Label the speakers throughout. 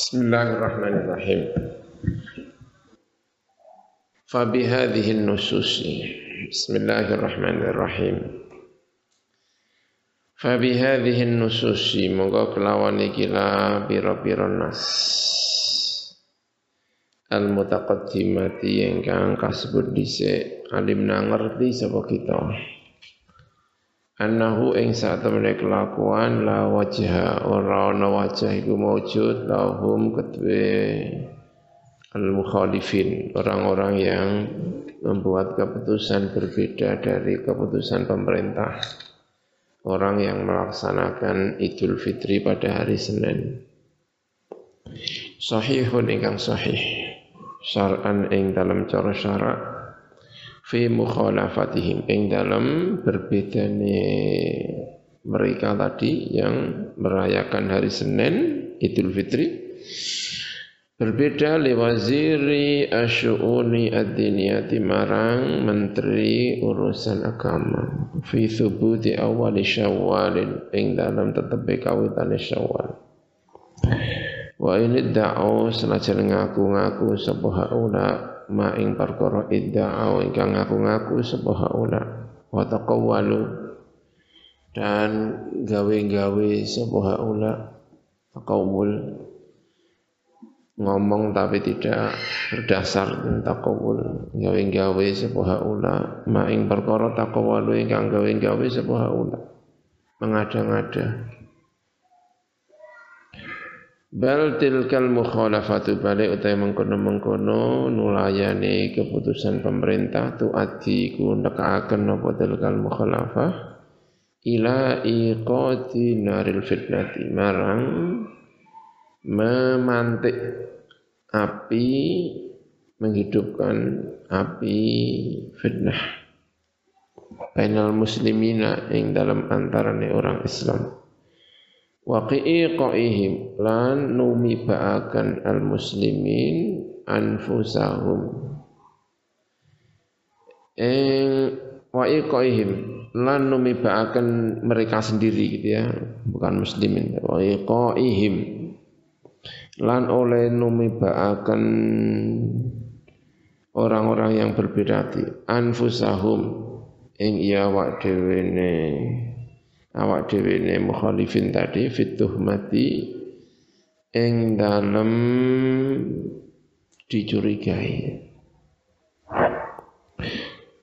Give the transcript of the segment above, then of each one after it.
Speaker 1: Bismillahirrahmanirrahim. Fabihadhihi nususi. Bismillahirrahmanirrahim. Fabihadhihi nususi. Monggo kelawan iki la pira-pira nas. Al mutaqaddimati ingkang kasebut dhisik. Alimna ngerti sapa kita annahu ing satemene kelakuan la wajha ora ana wajah iku maujud lahum kedue al mukhalifin orang-orang yang membuat keputusan berbeda dari keputusan pemerintah. Orang yang melaksanakan Idul Fitri pada hari Senin. Sahihun ingkang sahih. Syar'an ing dalam cara syarak fi mukhalafatihim. Ing dalam berbedane mereka tadi yang merayakan hari Senin Idul Fitri berbeda liwaziri asyu'uni ad-diniyati marang menteri urusan agama. Fi thubuti awali syawalin. Ing dalam tetep kawitane syawal. Wa ini da'u senajan ngaku-ngaku sebuah haula ma ing perkara idda'au ingkang ngaku-ngaku sapa haula wa taqawwalu. Dan gawe-gawe sapa haula taqawul ngomong tapi tidak berdasar taqawul gawe-gawe sapa haula ma ing perkara taqawwalu ingkang gawe-gawe sapa haula. Mengada-ngada Bal tilkal mukhalafatu balik utai mengkono-mengkono nulayani keputusan pemerintah tu ati ku nekaaken napa tilkal mukhalafah? Ila iqati naril fitnati marang memantik api menghidupkan api fitnah. Bainal muslimina ing dalam antarane orang Islam waqi'i qaihim. Lan numi ba'akan al muslimin anfusahum. Ing waqi'i qaihim. Lan numi ba'akan mereka sendiri gitu ya. Bukan muslimin. Waqi'i qaihim. Lan oleh numi ba'akan orang-orang yang berbeda hati. Anfusahum. Ing iya wak dewene awak dhewe ne mukhalifin tadi fituh mati ing dalem dicurigai.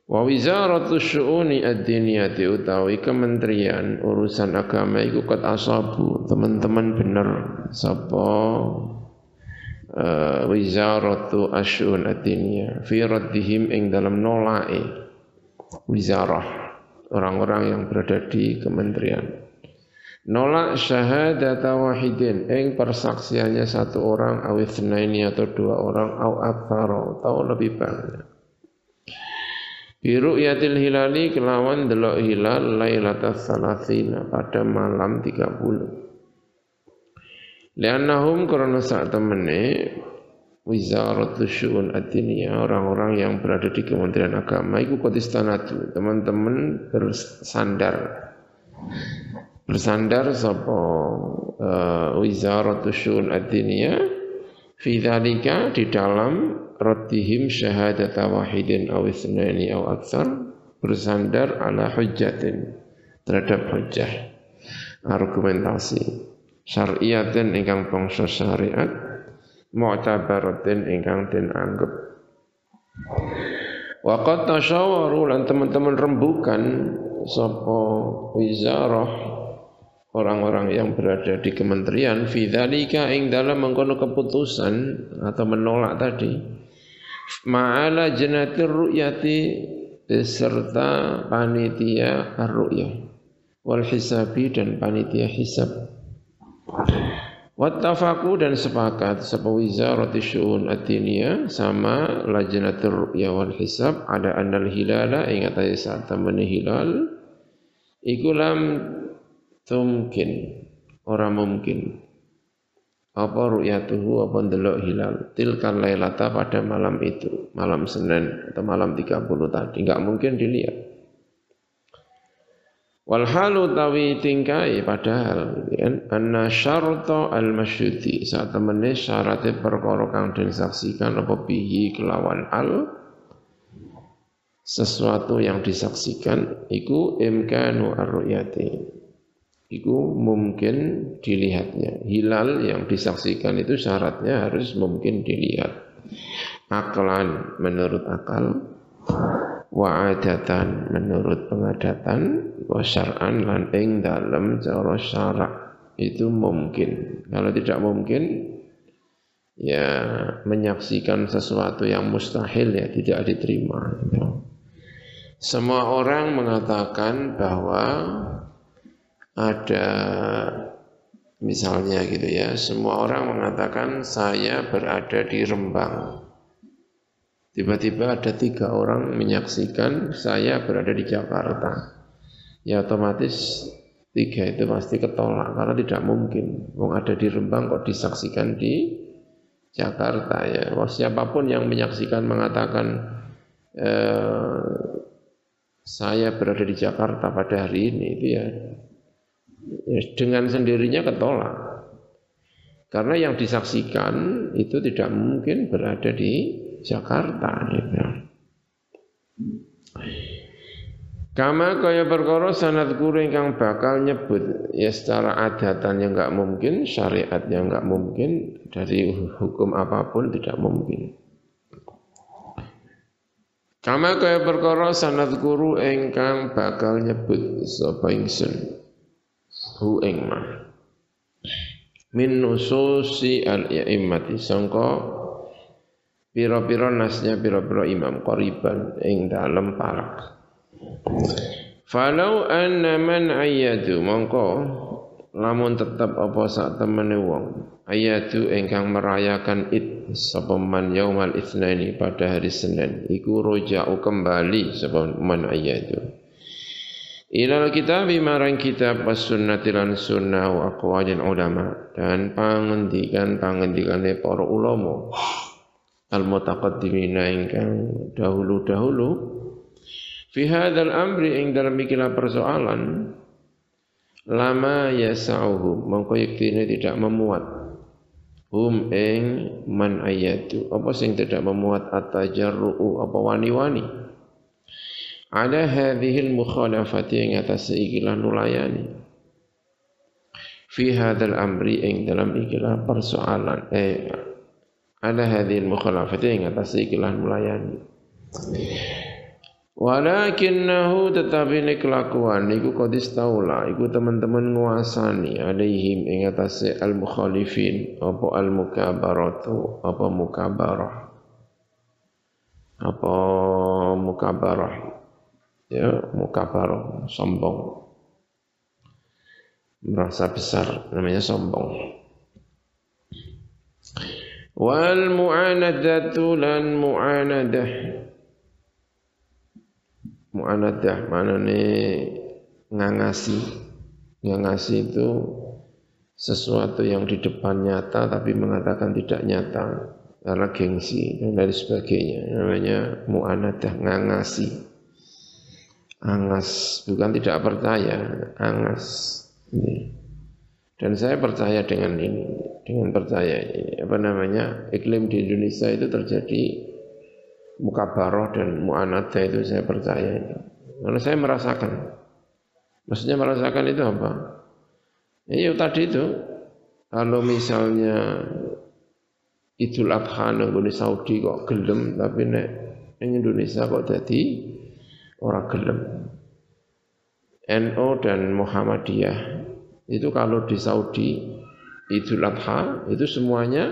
Speaker 1: Wa wizaratu syu'uni ad-diniyati utawi kementerian urusan agama iku kat asabu. Teman-teman bener sapa uh, wizaratu asyun ad-diniyah fi raddihim ing dalam nolai wizarah orang-orang yang berada di kementerian. Nolak syahadat wahidin ing persaksiannya satu orang awithnaini atau dua orang aw aktsara atau lebih banyak. Biru yatil hilali kelawan delok hilal lailatas salasina pada malam 30. Liannahum karena saat temene Wizaratul Syu'un ad orang-orang yang berada di Kementerian Agama. Itu kotistanatu teman-teman bersandar. Bersandar sapa uh, Wizaratul Syu'un ad-diniyah fi di dalam raddihim syahadata wahidin aw isnani aw bersandar ala hujjatin terhadap hujjah. Argumentasi syariatin ingkang bangsa syariat mu'tabaratin ingkang den anggap Waqat tasyawaru lan teman-teman rembukan sapa wizarah orang-orang yang berada di kementerian fidzalika ing dalam mengkono keputusan atau menolak tadi ma'ala jenatir ru'yati beserta panitia ar-ru'yah wal hisabi dan panitia hisab Wattafaku dan sepakat. Sapa wizarati syu'un ad-diniyah sama lajnatur ru'ya wal hisab. Ada annal hilala ing atase saat temene hilal. Iku lam tumkin. Ora mungkin apa ru'yatuhu apa ndelok hilal. Tilkan lailata pada malam itu malam Senin atau malam 30 tadi. Enggak mungkin dilihat Wal halu tawi tingkai padahal kan? Anna syarta al masyuti. Saat temene syaratnya perkara kang den saksikan apa bihi kelawan al sesuatu yang disaksikan iku imkanu ar-ru'yati. Iku mungkin dilihatnya. Hilal yang disaksikan itu syaratnya harus mungkin dilihat. Aklan menurut akal wa adatan menurut pengadatan wa syar'an lan ing dalam cara syarak. Itu mungkin. Kalau tidak mungkin ya menyaksikan sesuatu yang mustahil ya tidak diterima. Semua orang mengatakan bahwa ada misalnya gitu ya semua orang mengatakan saya berada di Rembang Tiba-tiba ada tiga orang menyaksikan saya berada di Jakarta. Ya otomatis tiga itu pasti ketolak karena tidak mungkin. Wong ada di Rembang kok disaksikan di Jakarta ya. Wah, siapa pun yang menyaksikan mengatakan eh, saya berada di Jakarta pada hari ini itu ya, ya dengan sendirinya ketolak. Karena yang disaksikan itu tidak mungkin berada di Jakarta gitu. Kama kaya perkara sanad guru ingkang bakal nyebut ya secara adatan yang enggak mungkin, syariat yang enggak mungkin, dari hukum apa pun tidak mungkin. Kama kaya perkara sanad guru ingkang bakal nyebut sapa ingsun hu ing mah min nususi al-immati sangka piro-piro nasnya piro-piro imam qoriban ing dalem parak. Falau anna man ayatu mongko lamun tetap apa sak temene wong ayatu ingkang merayakan id sapa man yaumal itsnaini pada hari Senin iku roja'u kembali sapa man ayatu Ilal kitab marang kitab was sunnati lan sunnah wa aqwalin ulama dan pangendikan pangendikane para ulama al-mutaqaddimina ingkang dahulu-dahulu. Fi hadzal amri ing dalam ikilah persoalan lama yasauhum mongko yektine tidak memuat. Hum ing man ayatu apa sing tidak memuat? Atajarru apa wani-wani? Ada hadhil mukhalafati ing atas ikilah nulayani. Fi hadzal amri ing dalam ikilah persoalan eh ala hadhil mukhalafati yang atas ikilah melayani. Walakinnahu tetapi ini kelakuan iku kodis taula iku teman-teman nguasani alaihim ing atase al mukhalifin apa al mukabaratu apa mukabarah. Apa mukabarah? Ya mukabarah sombong. Merasa besar namanya sombong wal mu'anadatu lan mu'anadah. Mu'anadah maknane ngangasi. Ngangasi itu sesuatu yang di depan nyata tapi mengatakan tidak nyata. Karena gengsi dan lain sebagainya. Namanya mu'anadah ngangasi. Angas bukan tidak percaya angas. Ini dan saya percaya dengan ini, dengan percaya ini, apa namanya, iklim di Indonesia itu terjadi mukabaroh dan mu'anadah itu saya percaya ini. Karena saya merasakan. Maksudnya merasakan itu apa? Ya tadi itu, kalau misalnya Idul Adha di Saudi kok gelem, tapi nek yang Indonesia kok jadi orang gelem. NO dan Muhammadiyah itu kalau di Saudi Idul Adha itu semuanya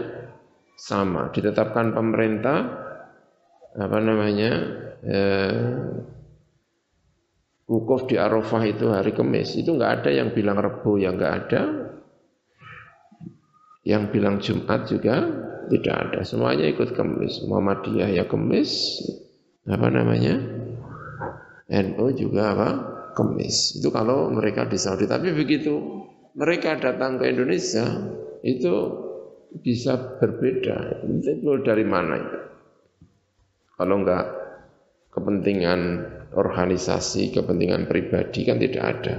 Speaker 1: sama. Ditetapkan pemerintah apa namanya eh, wukuf di Arafah itu hari Kamis itu enggak ada yang bilang Rebu yang enggak ada. Yang bilang Jumat juga tidak ada. Semuanya ikut Kamis Muhammadiyah ya Kamis apa namanya? NU juga apa Kemis. Itu kalau mereka di Saudi. Tapi begitu mereka datang ke Indonesia, itu bisa berbeda. Itu dari mana itu? Kalau enggak kepentingan organisasi, kepentingan pribadi kan tidak ada.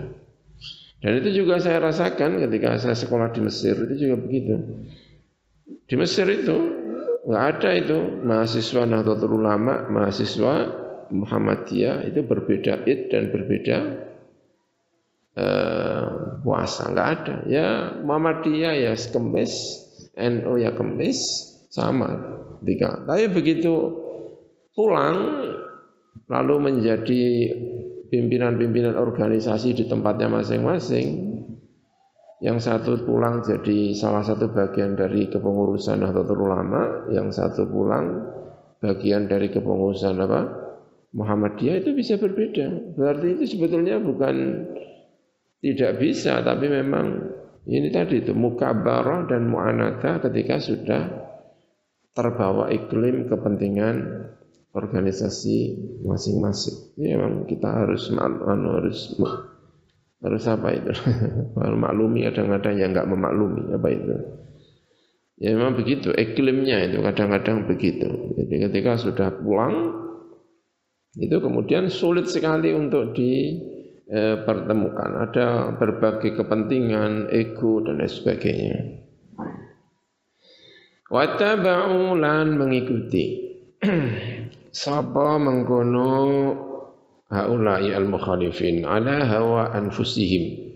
Speaker 1: Dan itu juga saya rasakan ketika saya sekolah di Mesir itu juga begitu. Di Mesir itu nggak ada itu mahasiswa Nahdlatul Ulama, mahasiswa Muhammadiyah itu berbeda id dan berbeda uh, puasa nggak ada. Ya Muhammadiyah ya kemis, NU ya kemis sama tiga. Tapi begitu pulang lalu menjadi pimpinan-pimpinan organisasi di tempatnya masing-masing. Yang satu pulang jadi salah satu bagian dari kepengurusan Nahdlatul Ulama, yang satu pulang bagian dari kepengurusan apa? Muhammadiyah itu bisa berbeda. Berarti itu sebetulnya bukan tidak bisa, tapi memang ini tadi itu mukabarah dan mu'anata ketika sudah terbawa iklim kepentingan organisasi masing-masing. Ya memang kita harus anu harus harus apa itu? maklumi kadang-kadang yang enggak memaklumi apa itu. Ya memang begitu, iklimnya itu kadang-kadang begitu. Jadi ketika sudah pulang itu kemudian sulit sekali untuk dipertemukan. Ada berbagai kepentingan, ego dan lain sebagainya. Wattaba'u lan mengikuti Sapa mengkono haulai al-mukhalifin ala hawa anfusihim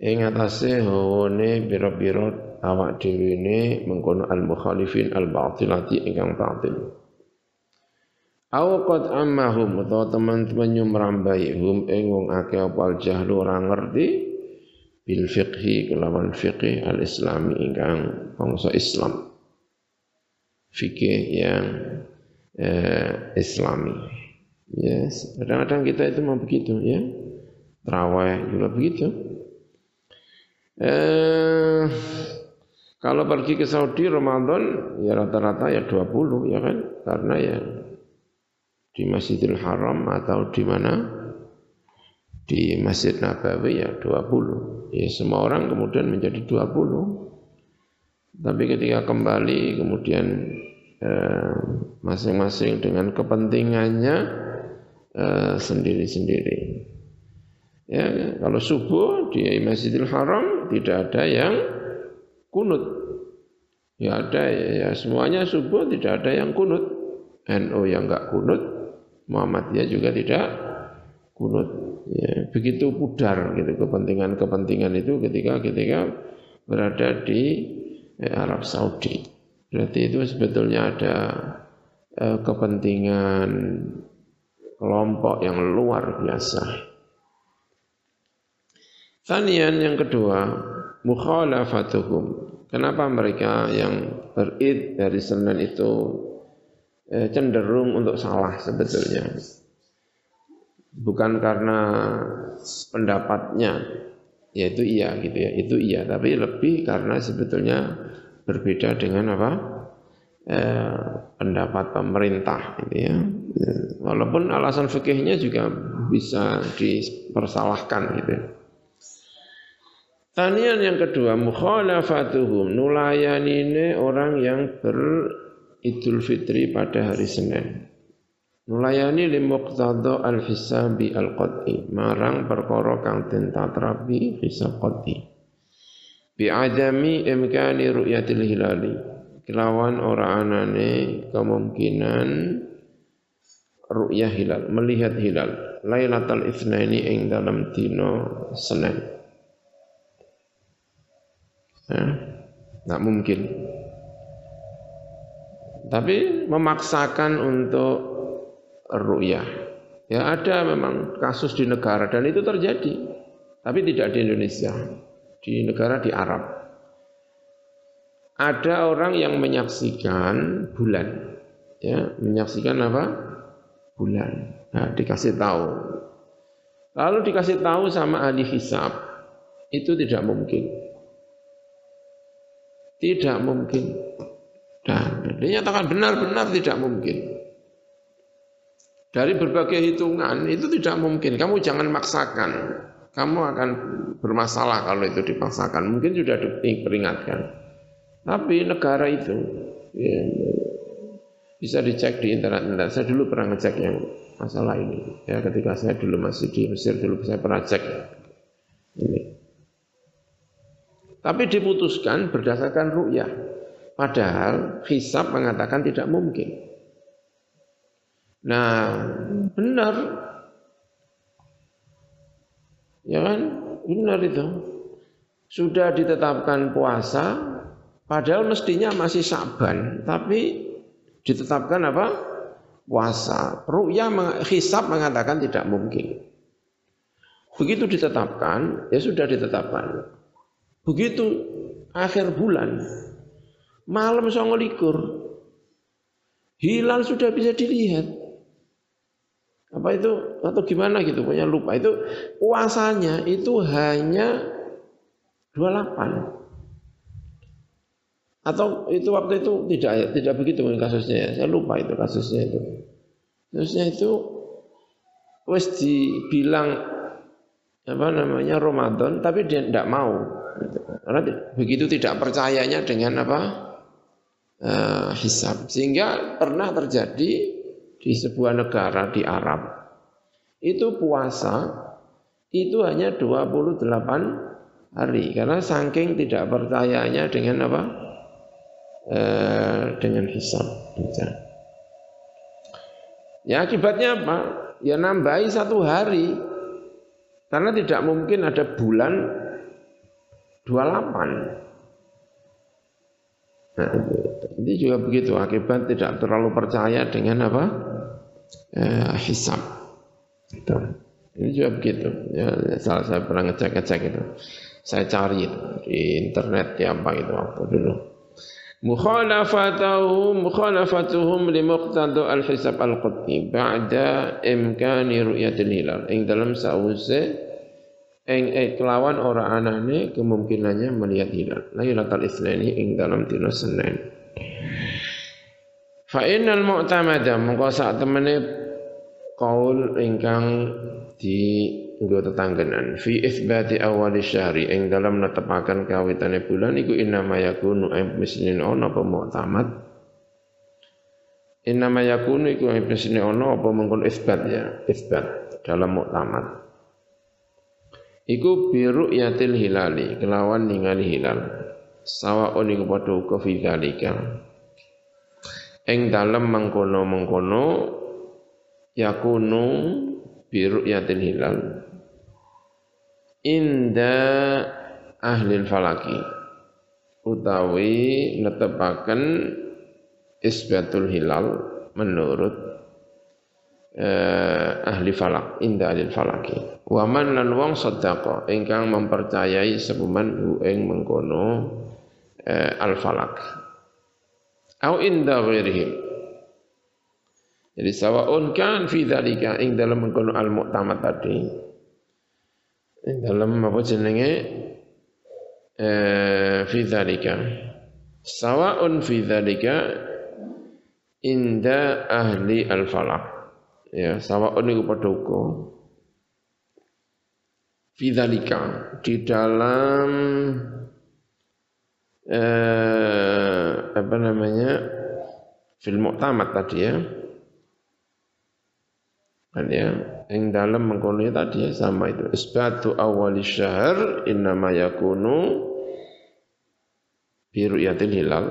Speaker 1: ing atase hawane pira-pira awak dhewe ne mengkono al-mukhalifin al-batilati ingkang batil Aw qad ammahum utawa teman-teman nyumrambai hum ing wong akeh apa jahlu ora ngerti bil fiqhi kelawan fiqih al-islami ingkang bangsa Islam fikih yang eh, Islami. Yes, kadang-kadang kita itu mau begitu ya. Terawih juga begitu. Eh, kalau pergi ke Saudi Ramadan ya rata-rata ya 20 ya kan karena ya di Masjidil Haram atau di mana di Masjid Nabawi ya 20 ya semua orang kemudian menjadi 20 tapi ketika kembali kemudian Eh, masing-masing dengan kepentingannya eh, sendiri-sendiri. Ya, kalau subuh di Masjidil Haram tidak ada yang kunut. Ya ada ya semuanya subuh tidak ada yang kunut. NU yang enggak kunut, Muhammadiyah juga tidak kunut. Ya, begitu pudar gitu kepentingan-kepentingan itu ketika ketika berada di ya, Arab Saudi. Berarti itu sebetulnya ada eh, kepentingan kelompok yang luar biasa. Tanian yang kedua, mukhalafatuhum. Kenapa mereka yang berid dari Senin itu eh, cenderung untuk salah sebetulnya? Bukan karena pendapatnya, yaitu iya gitu ya, itu iya, tapi lebih karena sebetulnya berbeda dengan apa eh, pendapat pemerintah gitu ya. Walaupun alasan fikihnya juga bisa dipersalahkan gitu. Tanian yang kedua mukhalafatuhum nulayanine orang yang beridul fitri pada hari Senin. Nulayani li muqtada al-hisabi al-qad'i marang perkara kang den tatrapi hisab qad'i. Adami imkani ru'yatil hilali kelawan ora anane kemungkinan ru'yah hilal melihat hilal lailatul itsnaini ing dalam dino Senin. Ya, tak mungkin tapi memaksakan untuk ru'yah ya ada memang kasus di negara dan itu terjadi tapi tidak di Indonesia di negara di Arab. Ada orang yang menyaksikan bulan, ya, menyaksikan apa? Bulan. Nah, dikasih tahu. Lalu dikasih tahu sama ahli hisab, itu tidak mungkin. Tidak mungkin. Dan dinyatakan benar-benar tidak mungkin. Dari berbagai hitungan itu tidak mungkin. Kamu jangan maksakan kamu akan bermasalah kalau itu dipaksakan. Mungkin sudah diperingatkan. Tapi negara itu ya, bisa dicek di internet. internet. Saya dulu pernah ngecek yang masalah ini. Ya ketika saya dulu masih di Mesir dulu saya pernah cek ini. Tapi diputuskan berdasarkan ru'yah. Padahal hisab mengatakan tidak mungkin. Nah, benar. Ya kan? Benar itu. Sudah ditetapkan puasa, padahal mestinya masih saban, tapi ditetapkan apa? Puasa. Ru'yah hisab mengatakan tidak mungkin. Begitu ditetapkan, ya sudah ditetapkan. Begitu akhir bulan, malam likur, hilal sudah bisa dilihat. Apa itu atau gimana gitu punya lupa itu puasanya itu hanya 28 atau itu waktu itu tidak tidak begitu kasusnya ya. Saya lupa itu kasusnya itu. Kasusnya itu wes dibilang apa namanya Ramadan tapi dia tidak mau. Karena begitu tidak percayanya dengan apa uh, hisab. Sehingga pernah terjadi di sebuah negara di Arab itu puasa itu hanya 28 hari karena saking tidak percayanya dengan apa Eh, dengan hisab. Ya akibatnya apa? Ya nambahi satu hari. Karena tidak mungkin ada bulan 28. Nah, ini juga begitu akibat tidak terlalu percaya dengan apa eh, hisab. Itu. Ini juga begitu. Ya, salah saya pernah ngecek-ngecek itu. Saya cari itu, di internet ya apa itu waktu dulu mukhalafatuhum mukhalafatuhum li muqtada al-hisab al-qutni ba'da imkani ru'yatil hilal ing dalam sause ing eh, kelawan ora anane kemungkinannya melihat hilal. Lailatul isnani ing dalam dina Senin. Fa innal mu'tamada mengko sak temene kaul ingkang di nggo tetanggenan. Fi itsbati awal syahri ing dalam netepaken kawitane bulan iku innama yakunu mislin ono apa mu'tamad? Innama yakunu iku mislin ono apa mengkon isbat ya isbat dalam mu'tamad iku biru yatil hilali kelawan ningali hilal. Sawaun iku padha uga fi ing dalem mengkono-mengkono yakunu biru yatil hilal. Inda ahli falaki utawi netepaken isbatul hilal menurut eh, ahli falak inda ahli falaki waman lan wong sedekah ingkang mempercayai sepuman hu ing mengkono eh, al falak. Au inda ghairihim jadi sawaun kan fi dzalika ing dalam mengkono al mu'tamad tadi dalam apa jenenge? Eh fi dzalika sawaun fi inda ahli al falak ya sawaun iku padha uga. Fi dzalika di dalam eh apa namanya fil mu'tamad tadi ya. Kan ya yang dalam mengkono tadi ya sama itu. Isbatu awali syahr innama yakunu biru yatil hilal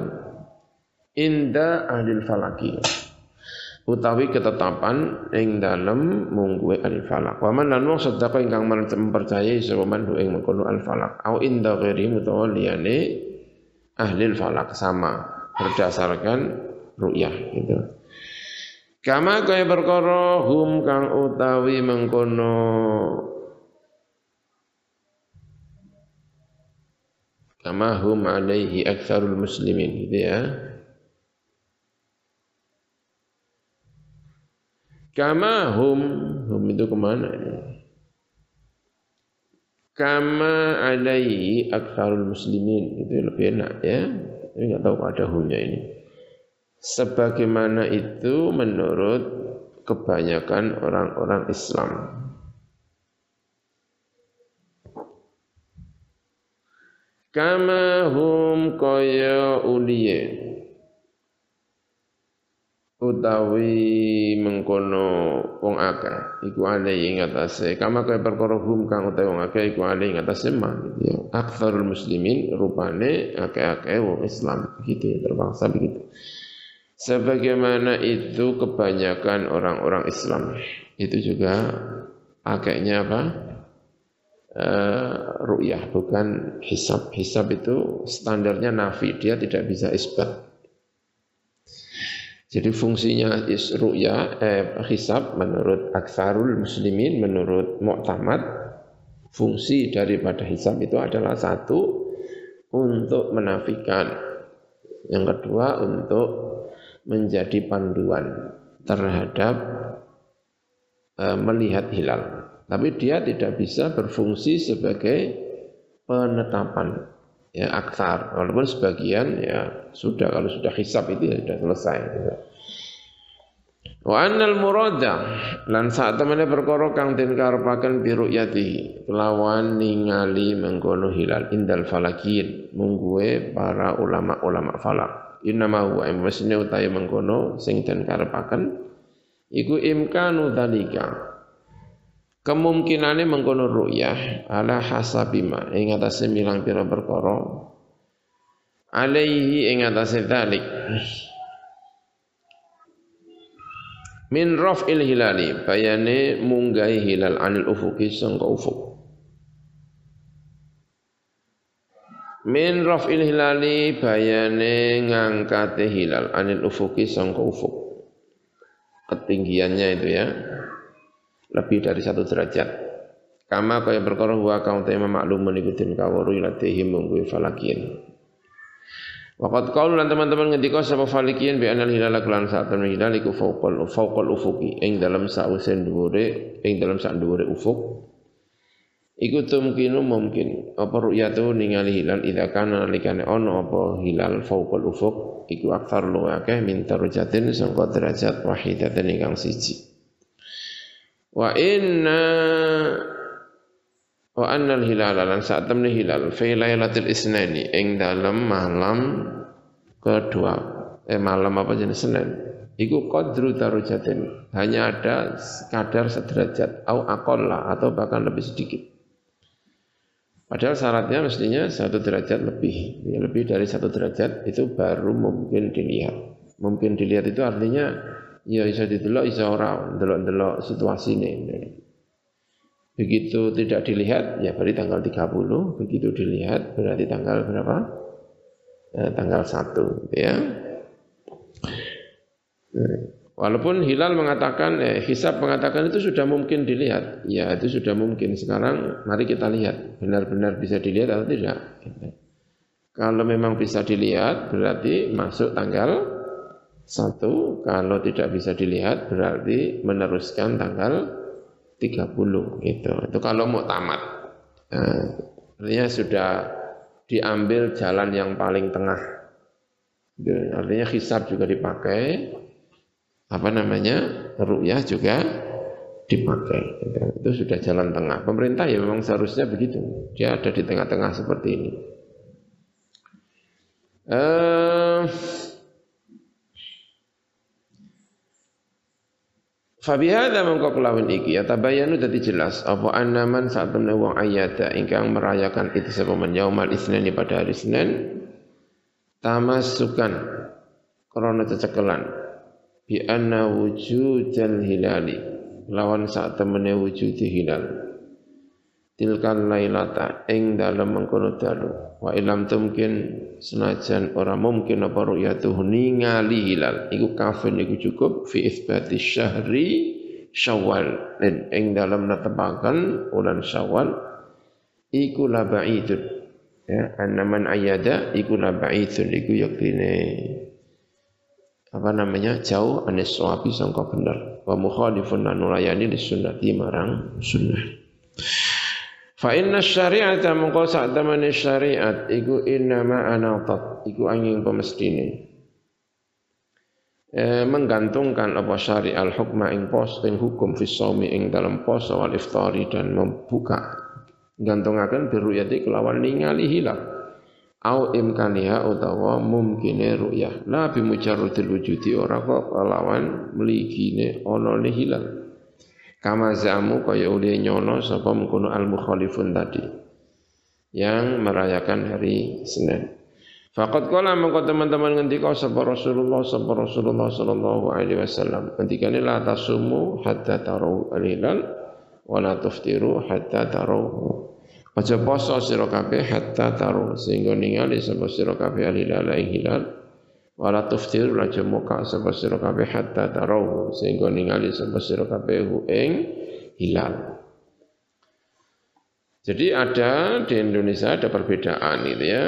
Speaker 1: inda ahli falaki utawi ketetapan ing dalam mungguwe al falak wa man lan wong sedekah ingkang mempercayai sapa man ing mengkono al falak au inda ghairi utawa liyane ahli falak sama berdasarkan ru'yah gitu. Kama kaya perkara hum kang utawi mengkono Kama hum alaihi aktsarul muslimin gitu ya. Kama hum, hum itu ke mana ini? Kama alaihi aktsarul muslimin itu lebih enak ya. Ini enggak tahu ada humnya ini sebagaimana itu menurut kebanyakan orang-orang Islam. Kama hum kaya uliye. Utawi mengkono wong akeh iku ale ing atase kama kaya perkara hum kang utawi wong akeh iku ale ing atase gitu ya. Aktsarul muslimin rupane akeh-akeh wong Islam gitu ya terpaksa begitu. Sebagaimana itu kebanyakan orang-orang Islam. Itu juga akehnya apa? Uh, ru'yah bukan hisab. Hisab itu standarnya nafi dia tidak bisa isbat jadi fungsinya isru'ya eh, hisab menurut aksarul muslimin, menurut mu'tamad, fungsi daripada hisab itu adalah satu, untuk menafikan. Yang kedua, untuk menjadi panduan terhadap eh, melihat hilal. Tapi dia tidak bisa berfungsi sebagai penetapan ya aksar. Walaupun sebagian ya sudah. Kalau sudah hisab itu ya sudah selesai gitu. Wa annal murada lan saat temene perkara kang den karepaken bi ru'yati lawan ningali mengkono hilal indal falakin mungguwe para ulama-ulama falak. Innama huwa mesine utahe mengkono sing den karepaken iku imkanu dalika kemungkinane mengkono ru'yah ala hasabima ing atase milang pira perkara. Alaihi ing atase dalik min raf'il hilali bayane munggahi hilal anil ufuki sangka ufuk min raf'il hilali bayane ngangkate hilal anil ufuki sangka ufuk ketinggiannya itu ya lebih dari satu derajat. Kama kaya perkara huwa kaum tema maklum menikutin kawaru ilatihim munggu falakian. Waqat qaul lan teman-teman ngendika sapa falikian bi anal hilal kelan saat temen hilal iku fauqal fauqal ufuki ing dalam sausen dhuwure ing dalam sak dhuwure ufuk Iku tumkinu mungkin apa ru'yatu ningali hilal idza kana nalikane ono apa hilal fauqal ufuk iku akthar lu akeh min darajatin sangka derajat wahidatan ingkang siji. Wa inna wa anna al-hilal lan saat temne hilal fi lailatul isnani ing dalam malam kedua eh malam apa jenis Senin. Iku qadru darajatin. Hanya ada kadar sederajat au aqalla atau bahkan lebih sedikit. Padahal syaratnya mestinya satu derajat lebih, ya, lebih dari satu derajat itu baru mungkin dilihat. Mungkin dilihat itu artinya ya bisa didelok bisa ora delok-delok ini. Begitu tidak dilihat ya berarti tanggal 30, begitu dilihat berarti tanggal berapa? Eh, tanggal 1 gitu ya. Eh, walaupun Hilal mengatakan, eh, Hisab mengatakan itu sudah mungkin dilihat. Ya itu sudah mungkin. Sekarang mari kita lihat. Benar-benar bisa dilihat atau tidak. Kalau memang bisa dilihat berarti masuk tanggal satu, kalau tidak bisa dilihat berarti meneruskan tanggal 30 itu. Itu kalau mau tamat. Nah, artinya sudah diambil jalan yang paling tengah. Itu, artinya hisab juga dipakai. Apa namanya? Ru'yah juga dipakai. Itu sudah jalan tengah. Pemerintah ya memang seharusnya begitu. Dia ada di tengah-tengah seperti ini. Uh, Fabihada mengko kelawan iki ya tabayanu dadi jelas. Apa annaman saat temne wong ayata ingkang merayakan itu sapa men yaumal isnin pada hari Senin tamasukan krana cecekelan. Bi anna wujudal hilali. Lawan saat temene wujud hilal tilkan lailata ing dalam mengkono dalu. Wa ilam tumkin senajan ora mungkin apa ru'yatuh ningali hilal. Iku kafin iku cukup. Fi itsbati syahri syawal. Dan ing dalam netepaken bulan syawal iku la ba'idun ya annaman ayada iku la ba'idun iku yaktine apa namanya jauh anis sawabi sangka bener. Wa mukhalifun nulayani lisunnati marang sunnah Fa inna syari'ata mengko sak temene syariat iku innama anatat iku angin pemestine. E, menggantungkan apa syariat hukma ing pos ing hukum fi shaumi ing dalam poso wal iftari dan membuka. Gantungaken biruyati kelawan ningali hilal. Au imkaniha utawa mumkine ru'yah. La bi mujarradil wujudi ora kok lawan mligine ana hilal kama zamu kaya ule nyono sapa mengkono al mukhalifun tadi yang merayakan hari Senin. Fakat kala mengko teman-teman ngendika sapa Rasulullah sapa Rasulullah sallallahu alaihi wasallam. Ngendikane la tasumu hatta taru al-hilal wa la tuftiru hatta taruhu Aja poso sira kabeh hatta taru sehingga ningali sapa sira kabeh alilala ing hilal wala tuftir aja muka sapa sira kabeh hatta taru sehingga ningali sapa sira kabeh ing hilal. Jadi ada di Indonesia ada perbedaan itu ya.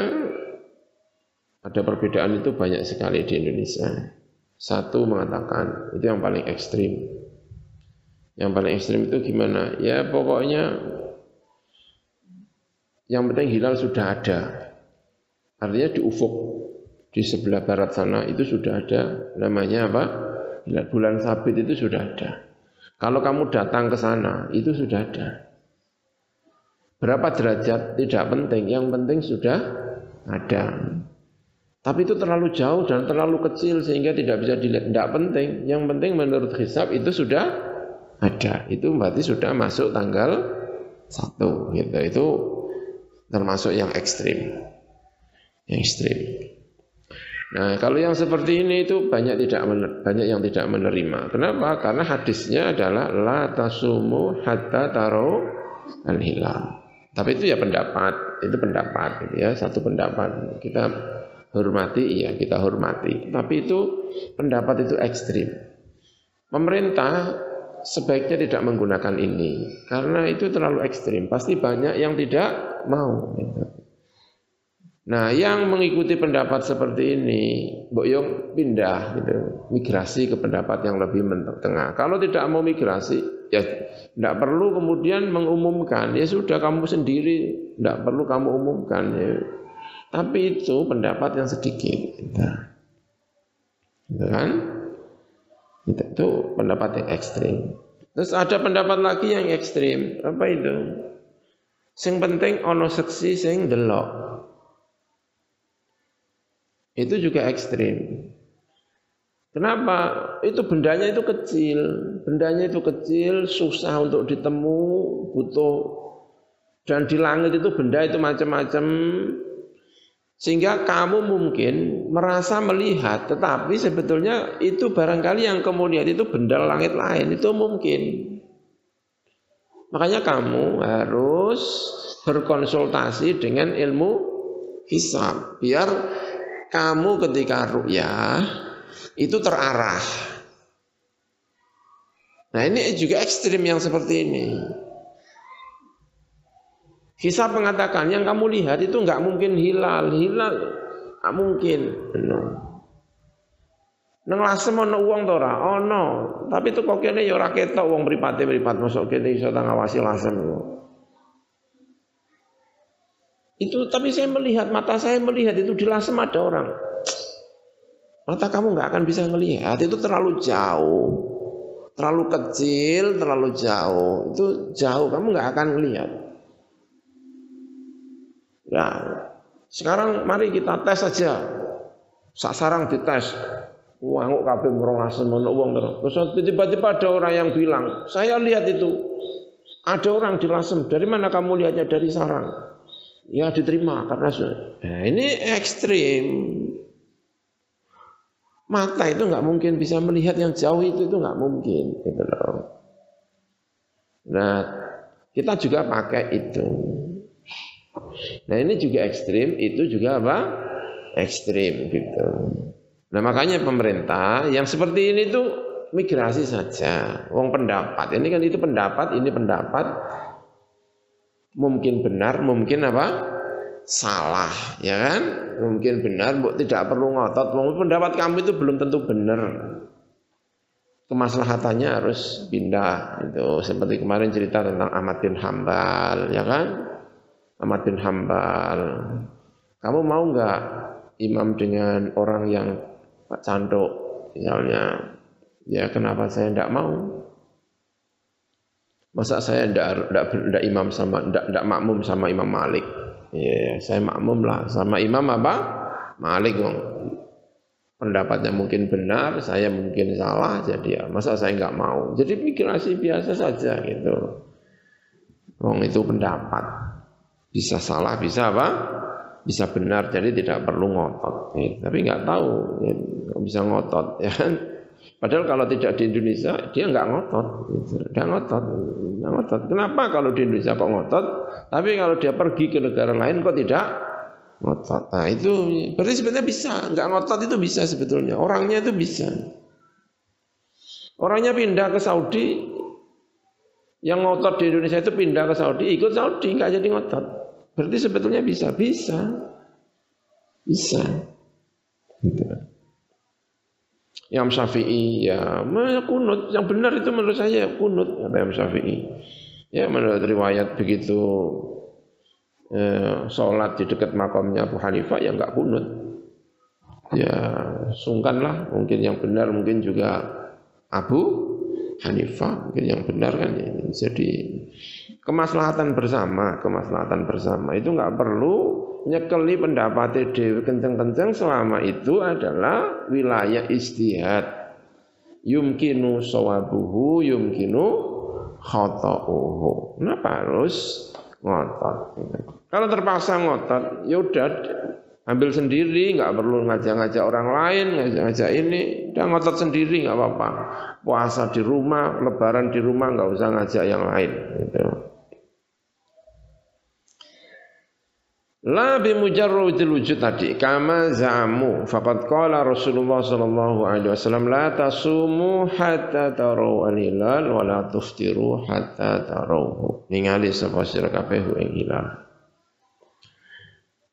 Speaker 1: Ada perbedaan itu banyak sekali di Indonesia. Satu mengatakan itu yang paling ekstrim. Yang paling ekstrim itu gimana? Ya pokoknya yang penting hilal sudah ada. Artinya di ufuk di sebelah barat sana itu sudah ada namanya apa? Hilal bulan sabit itu sudah ada. Kalau kamu datang ke sana itu sudah ada. Berapa derajat tidak penting, yang penting sudah ada. Tapi itu terlalu jauh dan terlalu kecil sehingga tidak bisa dilihat. Tidak penting. Yang penting menurut hisab itu sudah ada. Itu berarti sudah masuk tanggal satu. Gitu. Itu termasuk yang ekstrim. Yang ekstrim. Nah, kalau yang seperti ini itu banyak tidak banyak yang tidak menerima. Kenapa? Karena hadisnya adalah la tasumu hatta taro al hilal. Tapi itu ya pendapat, itu pendapat gitu ya, satu pendapat. Kita hormati iya, kita hormati. Tapi itu pendapat itu ekstrim. Pemerintah sebaiknya tidak menggunakan ini karena itu terlalu ekstrim. Pasti banyak yang tidak mau. Nah, yang mengikuti pendapat seperti ini, Mbok Yong pindah gitu, migrasi ke pendapat yang lebih tengah. Kalau tidak mau migrasi, ya tidak perlu kemudian mengumumkan. Ya sudah kamu sendiri, tidak perlu kamu umumkan. Ya. Tapi itu pendapat yang sedikit. Gitu. Gitu kan? Itu pendapat yang ekstrim. Terus ada pendapat lagi yang ekstrim. Apa itu? Sing penting ono seksi sing delok. Itu juga ekstrim. Kenapa? Itu bendanya itu kecil. Bendanya itu kecil, susah untuk ditemu, butuh dan di langit itu benda itu macam-macam sehingga kamu mungkin merasa melihat, tetapi sebetulnya itu barangkali yang kamu lihat itu benda langit lain, itu mungkin. Makanya kamu harus berkonsultasi dengan ilmu hisab, biar kamu ketika ru'yah itu terarah. Nah ini juga ekstrim yang seperti ini. Hisab mengatakan yang kamu lihat itu enggak mungkin hilal, hilal enggak mungkin. Nang lasem ana wong to ora? Ana. Tapi itu kok kene ya ora ketok wong mripate-mripat mosok kene iso ngawasi lasem. Itu tapi saya melihat mata saya melihat itu di lasem ada orang. Mata kamu nggak akan bisa melihat itu terlalu jauh, terlalu kecil, terlalu jauh. Itu jauh kamu nggak akan melihat. Ya, sekarang mari kita tes saja. Sak sarang dites. Wanguk kabeh merongasen ono wong terus. tiba-tiba ada orang yang bilang, "Saya lihat itu. Ada orang di Lasem. Dari mana kamu lihatnya? Dari sarang." Ya diterima karena nah, ini ekstrim. Mata itu nggak mungkin bisa melihat yang jauh itu itu nggak mungkin, gitu loh. Nah, kita juga pakai itu. Nah ini juga ekstrim, itu juga apa? Ekstrim gitu. Nah makanya pemerintah yang seperti ini tuh migrasi saja. Wong pendapat, ini kan itu pendapat, ini pendapat. Mungkin benar, mungkin apa? Salah, ya kan? Mungkin benar, bu, tidak perlu ngotot. Mungkin pendapat kamu itu belum tentu benar. Kemaslahatannya harus pindah. Itu seperti kemarin cerita tentang Ahmad bin Hambal, ya kan? Ahmad bin Hambal. Kamu mau nggak imam dengan orang yang canduk misalnya? Ya kenapa saya tidak mau? Masa saya ndak ndak ndak imam sama ndak ndak makmum sama Imam Malik. Ya, saya makmum lah sama Imam apa? Malik wong. Pendapatnya mungkin benar, saya mungkin salah, jadi ya masa saya nggak mau. Jadi pikirasi biasa saja gitu. Wong itu pendapat. Bisa salah, bisa apa? Bisa benar, jadi tidak perlu ngotot. Ya, tapi nggak tahu, ya, bisa ngotot ya kan? Padahal kalau tidak di Indonesia dia nggak ngotot, gitu. nggak ngotot, nggak ngotot. Kenapa kalau di Indonesia kok ngotot? Tapi kalau dia pergi ke negara lain kok tidak ngotot? Nah itu berarti sebenarnya bisa, nggak ngotot itu bisa sebetulnya. Orangnya itu bisa. Orangnya pindah ke Saudi, yang ngotot di Indonesia itu pindah ke Saudi, ikut Saudi nggak jadi ngotot. Berarti sebetulnya bisa, bisa, bisa. Gitu. Imam Syafi'i ya. Kunut yang benar itu menurut saya kunut kata Imam Syafi'i. Ya menurut riwayat begitu eh, sholat di dekat makamnya Abu Hanifah ya enggak kunut. Ya sungkan lah mungkin yang benar mungkin juga Abu Hanifah mungkin yang benar kan ya. jadi kemaslahatan bersama kemaslahatan bersama itu enggak perlu nyekeli pendapat dewi kenceng-kenceng selama itu adalah wilayah istihad. Yumkinu sawabuhu yumkinu khata'uhu. Kenapa harus ngotot? Kalau terpaksa ngotot, ya udah ambil sendiri, nggak perlu ngajak-ngajak orang lain, ngajak-ngajak ini, udah ngotot sendiri nggak apa-apa. Puasa di rumah, lebaran di rumah, nggak usah ngajak yang lain. Gitu. La bi mujarradil wujud tadi kama zamu faqad qala Rasulullah sallallahu alaihi wasallam la tasumu hatta taraw al-hilal wa la tuftiru hatta tarawhu ningali sapa sira kabeh ing hilal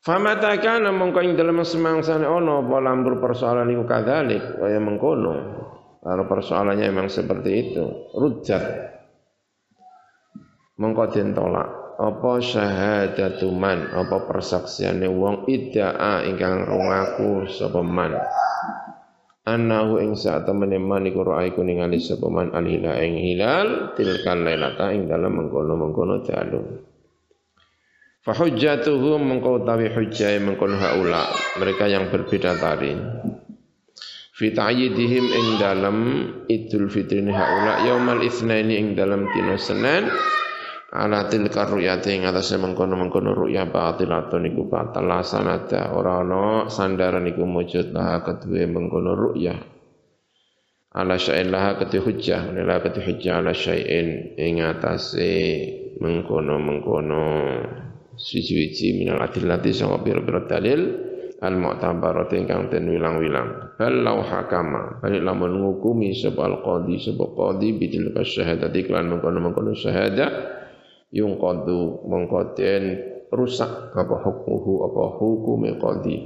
Speaker 1: Famata kana mongko ing dalem semangsane ana apa lambur persoalan iku kadzalik kaya mengkono. Kalau persoalannya memang seperti itu. Rujat. Mongko den tolak. Apa syahadatu man? Apa persaksiane wong idda'a ingkang rungaku sapa man? Annahu ing sak temene man iku ra'aiku ningali sapa man alila ing hilal tilkan lailata ing dalem mengkono-mengkono dalu fa hujjatuhum mengko utawi hujjah mengkono haula mereka yang berbeda tari fi ta'yidihim ing dalem idul fitri haula yaumal itsnaini ing dalem dina senen ala tilka ru'yati ing atase mengkono-mengkono ru'ya batilatun iku batal sanada ora sandaran iku mujud lah kedue mengkono ru'ya ala syai'in laha kedue hujjah la kedue hujjah ala syai'in ing atase mengkono-mengkono siji-siji minal adillati sanga pira-pira dalil al mu'tabarat ingkang den wilang-wilang. Bal hakama balik lamun ngukumi sapa al qadi sapa qadi bidil syahadati kelan mengkono-mengkono syahadah yung qadu mengkoden rusak apa hukmuhu apa hukume qadi.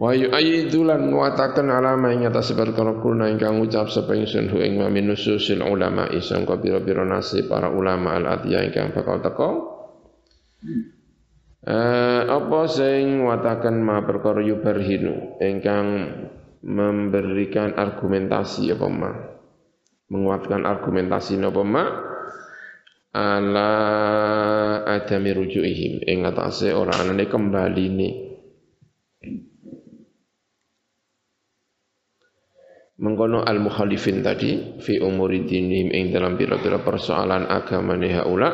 Speaker 1: Wa yu'ayyidu lan wataken alama ing atas perkara kuna ingkang ngucap sapa ingsun hu ing ulama isang ka pira-pira nasi para ulama al atiya ingkang bakal teko eh, apa sing wataken ma perkara yubarhinu? Ingkang memberikan argumentasi apa ma? Menguatkan argumentasi apa ma? Ala adami rujuihim. Ing atase ora anane kembaline. Mengkono al mukhalifin tadi fi umuri dinihim ing dalam pira-pira persoalan agamane haula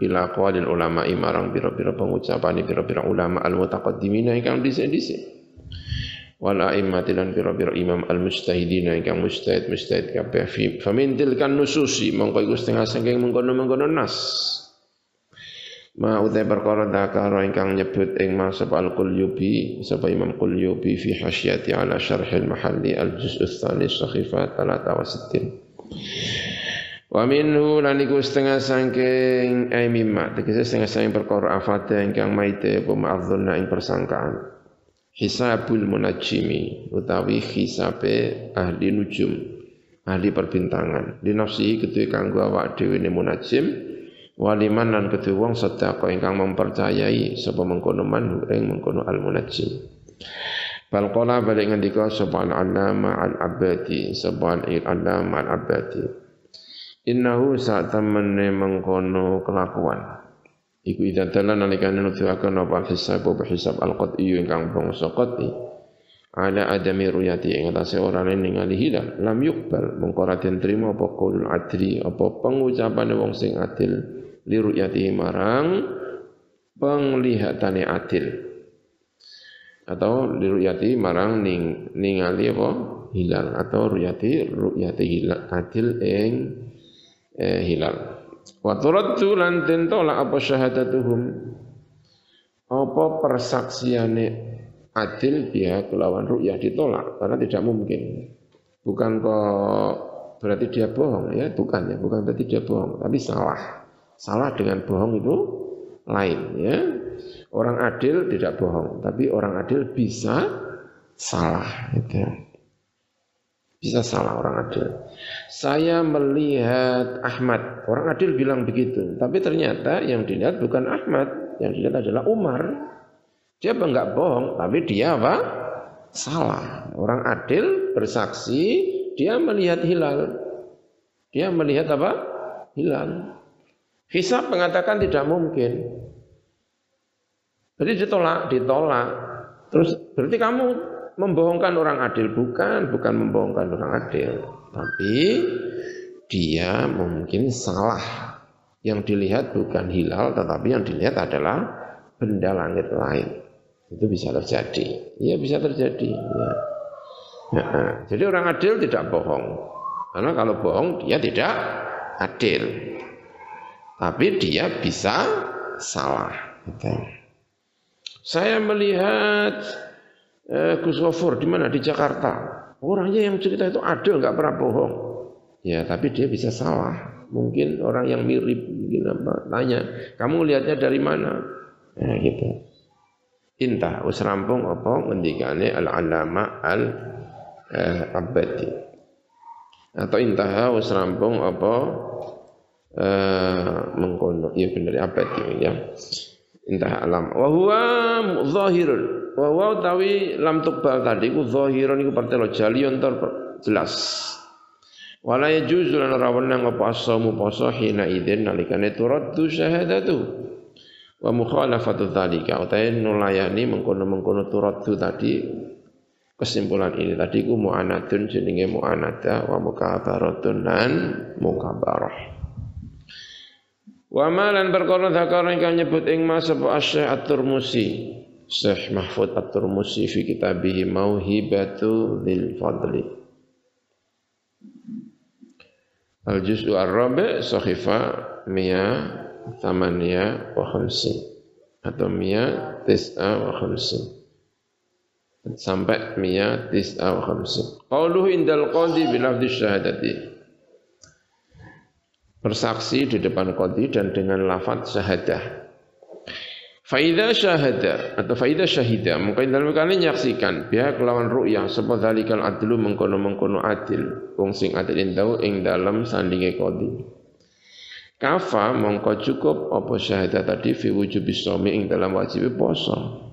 Speaker 1: bila qawlil ulama marang pira-pira pengucapan pira-pira ulama al mutaqaddimina ingkang dhisik-dhisik. Wal a'immati lan pira-pira imam al mujtahidina ingkang mujtahid kabeh. Fi famin tilkan nususi mongko iku setengah saking mengkono-mengkono nas. Ma utai perkara dakara ingkang nyebut ing ma sapa al qulyubi sapa imam qulyubi fi hasyati ala syarhil mahalli al juz'u tsani sahifa 63 Wa minhu lan iku setengah saking ai mimma tegese setengah saking perkara afate ingkang maite apa ing persangkaan. Hisabul munajjimi utawi hisabe ahli nujum ahli perbintangan. Di nafsi kedue kanggo awak dhewe ne munajjim waliman lan kedue wong sedekah ingkang mempercayai sapa mengkono man ing mengkono al munajjim. Bal balik ngendika sapa al allama al abadi sapa al allama al innahu saat temene mengkono kelakuan. Iku idza dalan nalikane nuduhaken apa hisab apa hisab al-qat'i ingkang bangsa qat'i ala adami ruyati ing atase ora ningali hilal. Lam yuqbal mengko ora den trima apa qaulul adli apa pengucapane wong sing adil li ruyati marang penglihatane adil. Atau li ruyati marang ning ningali apa? Hilal. Atau ruyati ruyati hilal adil ing eh, hilal. Wa turaddu lan tentolak apa syahadatuhum apa persaksiane adil dia kelawan ru'yah ditolak karena tidak mungkin. Bukan kok berarti dia bohong ya, bukan ya, bukan berarti dia bohong, tapi salah. Salah dengan bohong itu lain ya. Orang adil tidak bohong, tapi orang adil bisa salah gitu. Bisa salah orang adil. Saya melihat Ahmad. Orang adil bilang begitu. Tapi ternyata yang dilihat bukan Ahmad. Yang dilihat adalah Umar. Dia apa enggak bohong. Tapi dia apa? Salah. Orang adil bersaksi. Dia melihat hilal. Dia melihat apa? Hilal. Hisab mengatakan tidak mungkin. Jadi ditolak, ditolak. Terus berarti kamu membohongkan orang adil bukan, bukan membohongkan orang adil, tapi dia mungkin salah. Yang dilihat bukan hilal, tetapi yang dilihat adalah benda langit lain. Itu bisa terjadi. Ya bisa terjadi. Ya. Ya, jadi orang adil tidak bohong. Karena kalau bohong dia tidak adil. Tapi dia bisa salah. Saya melihat eh, Gus Gofur di mana di Jakarta. Orangnya yang cerita itu ada nggak pernah bohong. Ya tapi dia bisa salah. Mungkin orang yang mirip mungkin apa tanya, kamu lihatnya dari mana? Nah gitu. Intah us rampung apa ngendikane al alama al eh, abadi. Atau intah us rampung apa eh, mengkono ya benar abadi ya. Intah alam. Wa huwa zahirun. Wa wa tawi lam tuqbal tadi ku zahiran iku partelo jalion tor jelas wala yajuzu lan ora wenang apa asamu poso hina idzin nalikane turaddu syahadatu. Wa mukhalafatu dzalika utahe nulayani mengkono-mengkono turaddu tadi. Kesimpulan ini tadi ku mu'anatun jenenge mu'anada wa mukabaratun lan mukabarah Wa malan perkara zakara ingkang nyebut ing mas apa asyih at-Turmusi Syekh Mahfud At-Turmusi fi kitabihi Mauhibatu Dzil Fadli. Al-Juz'u Ar-Rabi' Sahifa Mia atau Mia Tis'a wa Khamsin sampai Mia Tis'a wa Khamsin. Qauluhu indal qadi bilafdi syahadati. Bersaksi di depan qadi dan dengan lafaz syahadah. Faida syahada atau faida syahida mungkin dalam kali nyaksikan pihak kelawan ru'yah sebab dalikal adlu mengkono mengkono adil wong sing adil indau ing dalam sandinge kodi kafa mongko cukup apa syahada tadi fi wujub ing dalam wajib poso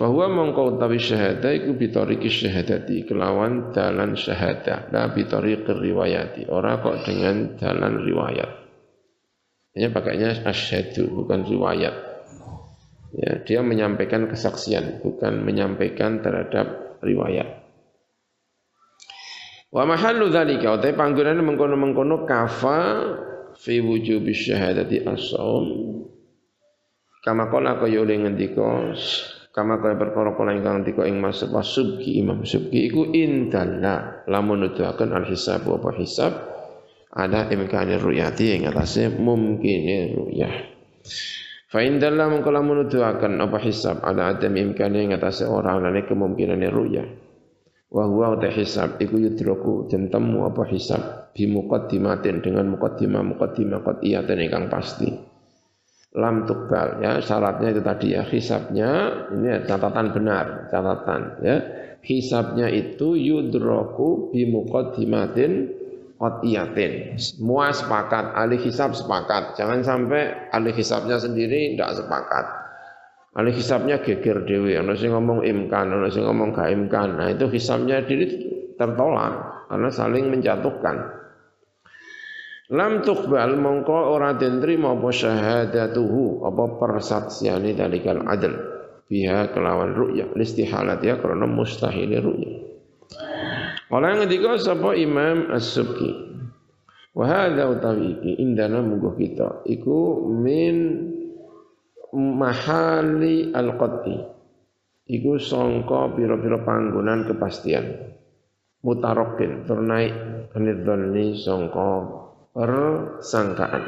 Speaker 1: Fahuwa mongko utawi syahada iku bitoriki syahadati kelawan dalan syahada la bitoriki riwayati ora kok dengan dalan riwayat ini pakainya asyhadu bukan riwayat Ya, dia menyampaikan kesaksian, bukan menyampaikan terhadap riwayat. Wa mahallu dzalika utai panggonane mengkono-mengkono kafa fi wujubi syahadati as-shaum. Kama qala kaya oleh kama kaya perkara kala ingkang ngendika ing Mas Subki Imam Subki iku indalla lamun nuduhaken al-hisab apa hisab ada imkane ruyati ing atase mungkine ruyah. Fa indallah mengko lamun nuduhaken apa hisab ada adam imkane ing atase ora ana kemungkinan ruya. Wa huwa ta hisab iku yudraku den temu apa hisab bi muqaddimatin dengan muqaddimah muqaddimah qat'iyatan ingkang pasti. Lam tukbal ya syaratnya itu tadi ya hisabnya ini catatan benar catatan ya hisabnya itu yudraku bi muqaddimatin qatiyatin. Semua sepakat, ahli hisab sepakat. Jangan sampai ahli hisabnya sendiri tidak sepakat. Ahli hisabnya geger dewi, ana sing ngomong imkan, ana sing ngomong gak imkan. Nah, itu hisabnya diri tertolak karena saling menjatuhkan. Lam tuqbal mongko ora den trima apa syahadatuhu apa persaksiane dalikal adl. Biha kelawan ru'ya listihalat ya karena mustahil ru'ya. Kala ngendika sapa Imam As-Subki? Wa hadza utawi iki indana munggo kita. Iku min mahali al-qatti iku sangka pira-pira panggonan kepastian. Mutarokin ternaik anidhani sangka persangkaan.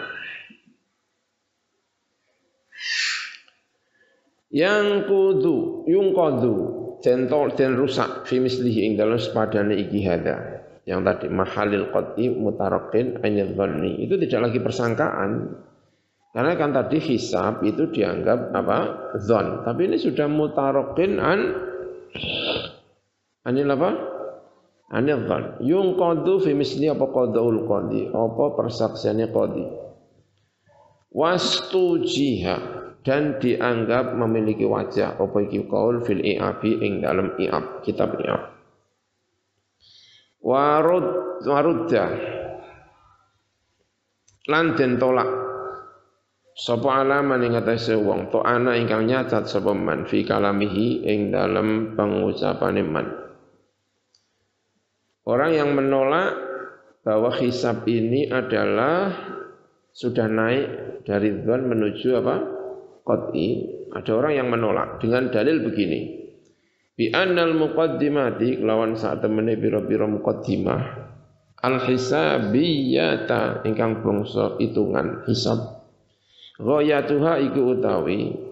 Speaker 1: Yang kudu, yung kudu, centol dan rusak, fi mislihi ing dalam sepadane iki hada. Yang tadi mahalil qati mutarokin anyad itu tidak lagi persangkaan. Karena kan tadi hisab itu dianggap apa? Zon. Tapi ini sudah mutarokin an anil apa? Anil dhan yung qadu fi misli apa qadaul qadi apa persaksiannya qadi wastu jiha. Dan dianggap memiliki wajah. Apa iki qaul fil i'abi? Ing dalam i'ab kitab i'ab. Warud warudda. Lan den tolak. Sapa alaman ing atase wong? To ana ingkang nyacat sapa man? Fi kalamihi ing dalam pengucapane man Orang yang menolak bahwa hisab ini adalah sudah naik dari dzan menuju apa? Qat'i. Ada orang yang menolak dengan dalil begini. Bi annal muqaddimati lawan saat temene biro-biro muqaddimah al hisabiyata ingkang bangsa hitungan hisab. Ghayatuha iku utawi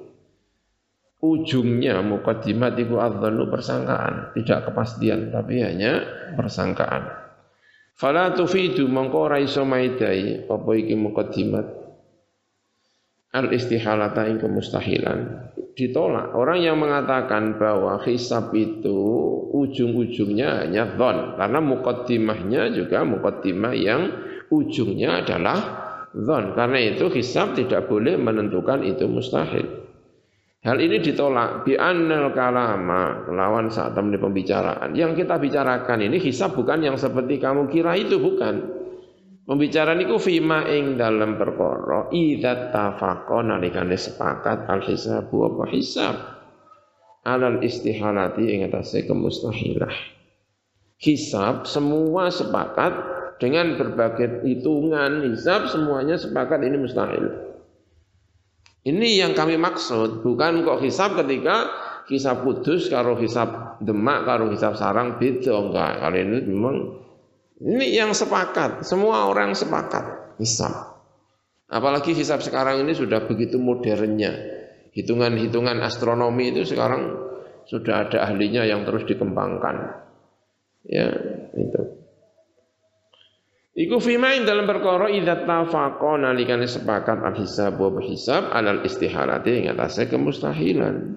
Speaker 1: ujungnya mukadimat itu adzanu persangkaan, tidak kepastian tapi hanya persangkaan. Fala tufidu mongko ora iso maidai apa iki mukadimat al istihalata ing kemustahilan. Ditolak. Orang yang mengatakan bahwa hisab itu ujung-ujungnya hanya dhon karena mukaddimahnya juga mukaddimah yang ujungnya adalah dhon karena itu hisab tidak boleh menentukan itu mustahil Hal ini ditolak bi annal kalama lawan saat teman pembicaraan. Yang kita bicarakan ini hisab bukan yang seperti kamu kira itu bukan. Pembicaraan itu fima ing dalam perkara idza tafaqa nalikane sepakat al hisabu apa hisab alal istihalati ing atase kemustahilah. Hisab semua sepakat dengan berbagai hitungan hisab semuanya sepakat ini mustahil. Ini yang kami maksud, bukan kok hisab ketika hisab kudus karo hisab demak karo hisab sarang beda enggak. Kali ini memang ini yang sepakat, semua orang sepakat hisab. Apalagi hisab sekarang ini sudah begitu modernnya. Hitungan-hitungan astronomi itu sekarang sudah ada ahlinya yang terus dikembangkan. Ya, itu. Iku fima ing dalam perkara idza tafaqa nalikane sepakat al hisab wa hisab alal istihalati ing atase kemustahilan.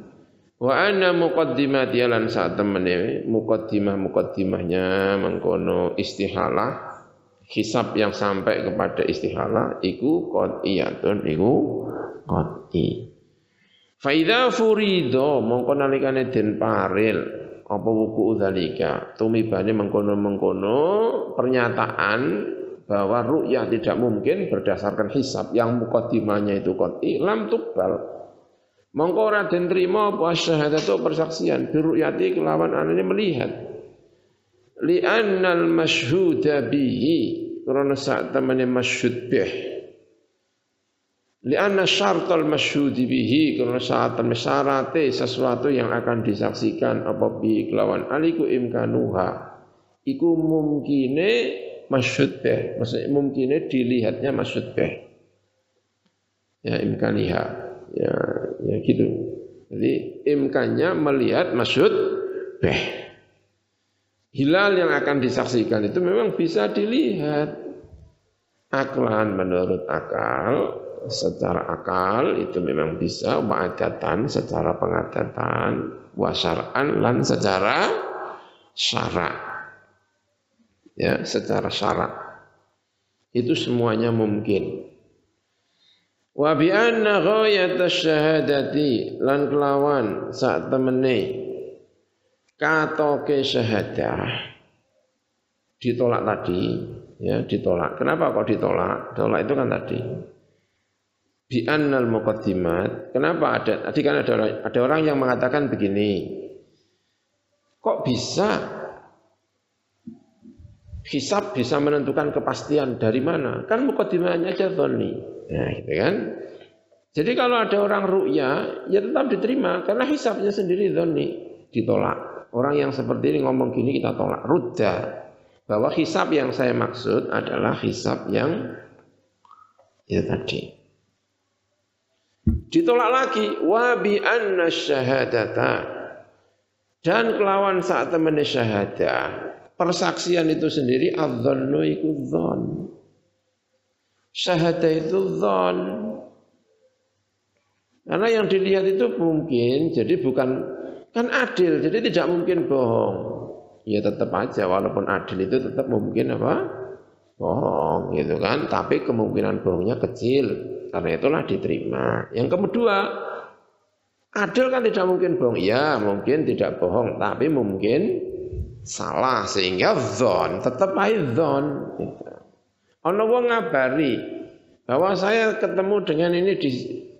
Speaker 1: Wa anna muqaddimati lan saat temene muqaddimah muqaddimahnya mengkono istihalah hisab yang sampai kepada istihalah iku qat'iyatun iku qat'i. Fa idza furido mongko nalikane den paril apa wuku udzalika tumibane mengkono-mengkono pernyataan bahwa ru'yah tidak mungkin berdasarkan hisab. Yang mukaddimahnya itu qati lam tuqbal. Mongko ora den trima apa syahadatu persaksian. Biru'yati kelawan anane melihat. Li annal masyhuda bihi. Karena saat temane masyhud bih Lianna syartal masyhudi bihi karena saat syarate sesuatu yang akan disaksikan apa bi kelawan aliku imkanuha iku mungkine masyhud beh maksudnya mungkine dilihatnya masyhud beh. Ya imkaniha ya ya gitu. Jadi imkannya melihat masyhud beh. Hilal yang akan disaksikan itu memang bisa dilihat. Aklan menurut akal secara akal itu memang bisa wa'adatan secara pengadatan wasaran lan secara syarak ya secara syarak itu semuanya mungkin wa bi anna ghayat syahadati lan kelawan saat temene katoke syahadah ditolak tadi, ya ditolak. Kenapa kok ditolak? Ditolak itu kan tadi. Bi annal muqaddimat. Kenapa ada tadi kan ada orang, ada orang yang mengatakan begini. Kok bisa hisab bisa menentukan kepastian dari mana? Kan muqaddimahnya aja dhonni. Nah, gitu kan? Jadi kalau ada orang ru'ya, ya tetap diterima karena hisabnya sendiri dhonni ditolak. Orang yang seperti ini ngomong gini kita tolak. Rudda. Bahwa hisab yang saya maksud adalah hisab yang itu tadi. Ditolak lagi wa bi anna syahadata dan kelawan saat temen syahadah persaksian itu sendiri adzannu iku dzan. Syahadah itu dzan. Karena yang dilihat itu mungkin, jadi bukan kan adil, jadi tidak mungkin bohong. Ya tetap aja walaupun adil itu tetap mungkin apa? Bohong gitu kan, tapi kemungkinan bohongnya kecil. Karena itulah diterima. Yang kedua, adil kan tidak mungkin bohong. Ya, mungkin tidak bohong, tapi mungkin salah sehingga zon tetap aja zon. Gitu. Ono wong ngabari bahwa saya ketemu dengan ini di,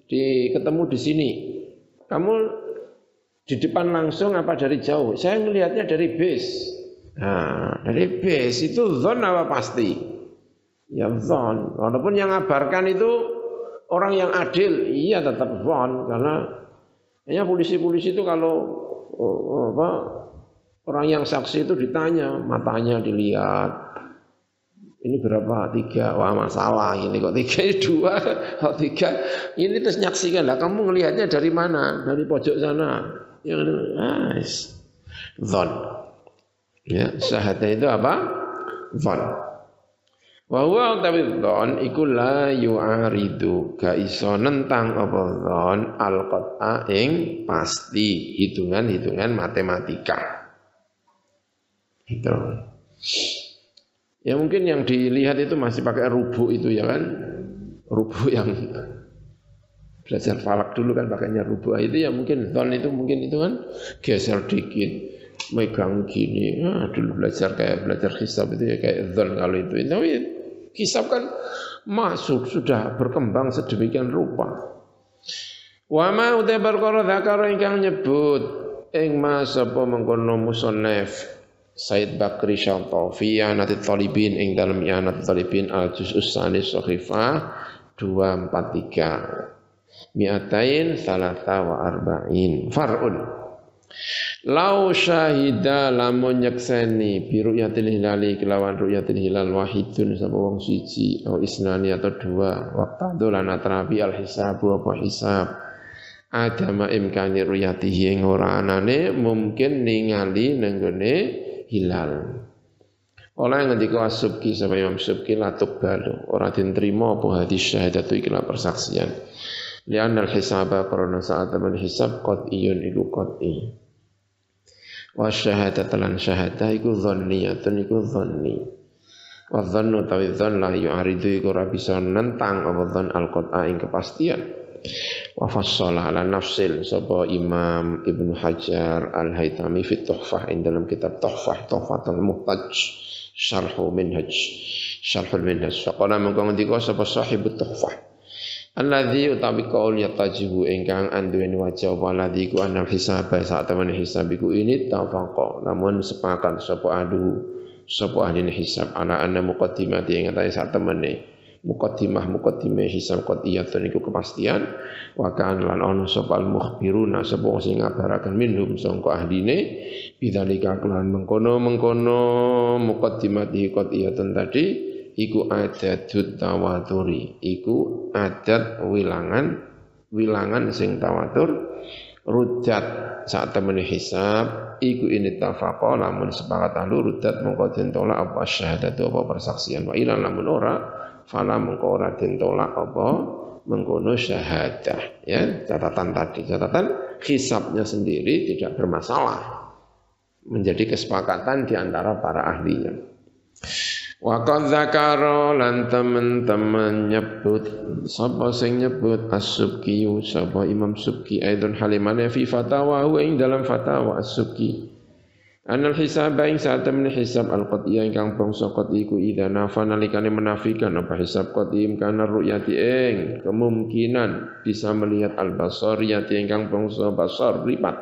Speaker 1: di ketemu di sini. Kamu di depan langsung apa dari jauh? Saya melihatnya dari base. Nah, dari base itu zon apa pasti? Ya zon. Walaupun yang ngabarkan itu orang yang adil, iya tetap zon karena hanya polisi-polisi itu kalau oh, apa Orang yang saksi itu ditanya, matanya dilihat. Ini berapa? Tiga. Wah masalah ini kok tiga dua, kok tiga. Ini terus nyaksikan lah. Kamu ngelihatnya dari mana? Dari pojok sana. Yang nice. Zon. Ya, syahadah itu apa? Zon. Wa huwa tapi dhon iku la yu'aridu ga iso nentang apa dhon al qat'a ing pasti hitungan-hitungan matematika. Gitu. Ya mungkin yang dilihat itu masih pakai rubuh itu ya kan. Rubuh yang belajar falak dulu kan pakainya rubuh itu ya mungkin ton itu mungkin itu kan geser dikit megang gini. Ah, dulu belajar kayak belajar hisab itu ya kayak zon kalau itu. Tapi hisab kan masuk sudah berkembang sedemikian rupa. Wa ma uta perkara zakara ingkang nyebut ing mas apa mengkono musannaf Said Bakri Syalto fi Yanati Talibin ing dalam Yanati Talibin al juz usani sahifah 243 mi'atain salasa wa arba'in far'un Lau syahida lamun nyekseni biru yatil hilali kelawan ru'yatil hilal wahidun sama wong siji atau isnani atau dua waktu dolan atrabi al hisabu apa hisab adama imkani ru'yatihi ing ora anane mungkin ningali nenggone hilal. Oleh ngendika As-Subki sama Imam Subki la tuqbalu ora diterima apa hadis syahadatu ikilah persaksian. Lian al-hisaba karena saat teman hisab qat'iyun iku qat'i. Wa syahadat lan syahadah iku dhanniyatun iku dhanni. Wa dhannu tawi dhann la yu'aridu iku ora bisa nentang apa dhann al-qat'a ing kepastian. Wa fassala ala nafsil sapa Imam Ibnu Hajar Al-Haytami fi Tuhfah ing dalam kitab Tuhfah Tuhfatul Muhtaj Syarhu Minhaj Syarhul Minhaj. Faqala mengko ngendika sapa sahibut Tuhfah Alladzi utawi kaul yatajibu ingkang anduweni wajah waladzi ku anal hisab saat temen hisab iku ini tafaqa namun sepakat sapa adu sapa ahli hisab? Ala anna muqaddimati ing saat temene. Mukaddimah mukaddimah hisab qadiyatun iku kepastian. Wa kan lan ono sapa mukhbiruna sapa sing ngabaraken minhum sangka ahline. Bidzalika kelan mengkono-mengkono muqaddimati qadiyatun tadi iku adatut tawaturi iku adat wilangan wilangan sing tawatur. Rujat saat temen hisab iku ini tafaqa lamun sepakat ahlu rudat mengko den tolak apa syahadatu apa persaksian. Wa ilan lamun ora fala mengko ora den apa mengkono syahadah. Ya catatan tadi. Catatan hisabnya sendiri tidak bermasalah. Menjadi kesepakatan di antara para ahlinya wa qad zakara lan teman-teman nyebut sapa sing nyebut as-subki sapa Imam Subki aidon halimane fi fatawa ing dalam fatawa as-subki. Anal hisab ing saat temen hisab al qatiyah ingkang bangsa qati iku idza nafa nalikane menafikan apa hisab qati kana ru'yati ing kemungkinan bisa melihat al basariyati ingkang bangsa basar ripat